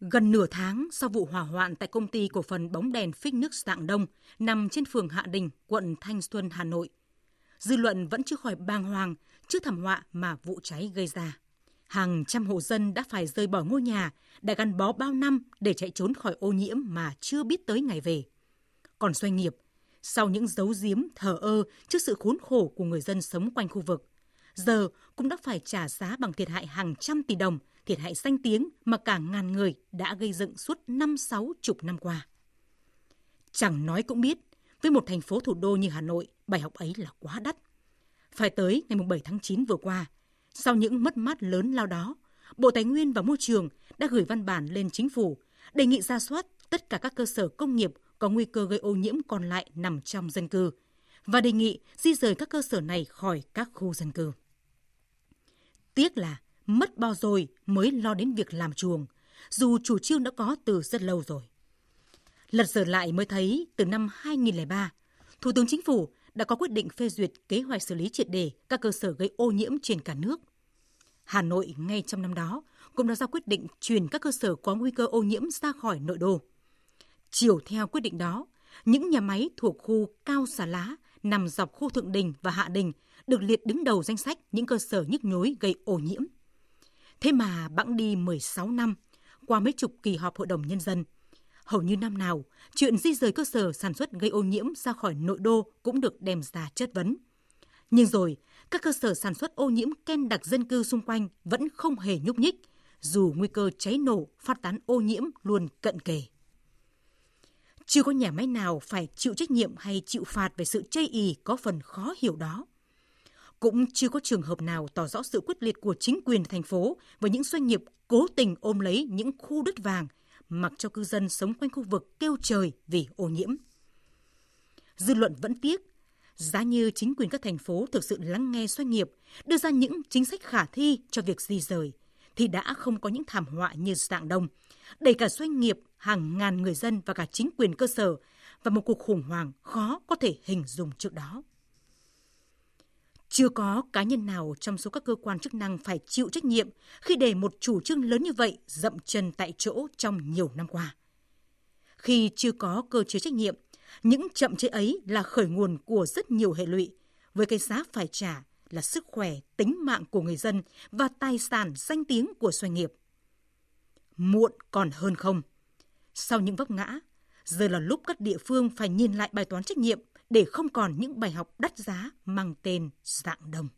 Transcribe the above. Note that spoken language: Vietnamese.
Gần nửa tháng sau vụ hỏa hoạn tại công ty cổ phần bóng đèn phích nước Dạng Đông nằm trên phường Hạ Đình, quận Thanh Xuân, Hà Nội, dư luận vẫn chưa khỏi bàng hoàng trước thảm họa mà vụ cháy gây ra. Hàng trăm hộ dân đã phải rời bỏ ngôi nhà đã gắn bó bao năm để chạy trốn khỏi ô nhiễm mà chưa biết tới ngày về. Còn doanh nghiệp, sau những dấu giếm thờ ơ trước sự khốn khổ của người dân sống quanh khu vực, giờ cũng đã phải trả giá bằng thiệt hại hàng trăm tỷ đồng, thiệt hại danh tiếng mà cả ngàn người đã gây dựng suốt năm sáu chục năm qua. Chẳng nói cũng biết, với một thành phố thủ đô như Hà Nội, bài học ấy là quá đắt. Phải tới ngày 7 tháng 9 vừa qua, sau những mất mát lớn lao đó, Bộ Tài nguyên và Môi trường đã gửi văn bản lên chính phủ đề nghị ra soát tất cả các cơ sở công nghiệp có nguy cơ gây ô nhiễm còn lại nằm trong dân cư và đề nghị di rời các cơ sở này khỏi các khu dân cư. Tiếc là mất bao rồi mới lo đến việc làm chuồng, dù chủ trương đã có từ rất lâu rồi. Lật dở lại mới thấy từ năm 2003, Thủ tướng Chính phủ đã có quyết định phê duyệt kế hoạch xử lý triệt đề các cơ sở gây ô nhiễm trên cả nước. Hà Nội ngay trong năm đó cũng đã ra quyết định chuyển các cơ sở có nguy cơ ô nhiễm ra khỏi nội đô. Chiều theo quyết định đó, những nhà máy thuộc khu Cao Xà Lá nằm dọc khu Thượng Đình và Hạ Đình được liệt đứng đầu danh sách những cơ sở nhức nhối gây ô nhiễm. Thế mà bẵng đi 16 năm, qua mấy chục kỳ họp Hội đồng Nhân dân, hầu như năm nào, chuyện di rời cơ sở sản xuất gây ô nhiễm ra khỏi nội đô cũng được đem ra chất vấn. Nhưng rồi, các cơ sở sản xuất ô nhiễm ken đặc dân cư xung quanh vẫn không hề nhúc nhích, dù nguy cơ cháy nổ, phát tán ô nhiễm luôn cận kề. Chưa có nhà máy nào phải chịu trách nhiệm hay chịu phạt về sự chây ì có phần khó hiểu đó. Cũng chưa có trường hợp nào tỏ rõ sự quyết liệt của chính quyền thành phố với những doanh nghiệp cố tình ôm lấy những khu đất vàng, mặc cho cư dân sống quanh khu vực kêu trời vì ô nhiễm. Dư luận vẫn tiếc, giá như chính quyền các thành phố thực sự lắng nghe doanh nghiệp, đưa ra những chính sách khả thi cho việc di rời, thì đã không có những thảm họa như dạng đông, đẩy cả doanh nghiệp, hàng ngàn người dân và cả chính quyền cơ sở và một cuộc khủng hoảng khó có thể hình dung trước đó. Chưa có cá nhân nào trong số các cơ quan chức năng phải chịu trách nhiệm khi để một chủ trương lớn như vậy dậm chân tại chỗ trong nhiều năm qua. Khi chưa có cơ chế trách nhiệm, những chậm chế ấy là khởi nguồn của rất nhiều hệ lụy, với cái giá phải trả là sức khỏe, tính mạng của người dân và tài sản danh tiếng của doanh nghiệp. Muộn còn hơn không. Sau những vấp ngã, giờ là lúc các địa phương phải nhìn lại bài toán trách nhiệm để không còn những bài học đắt giá mang tên dạng đồng.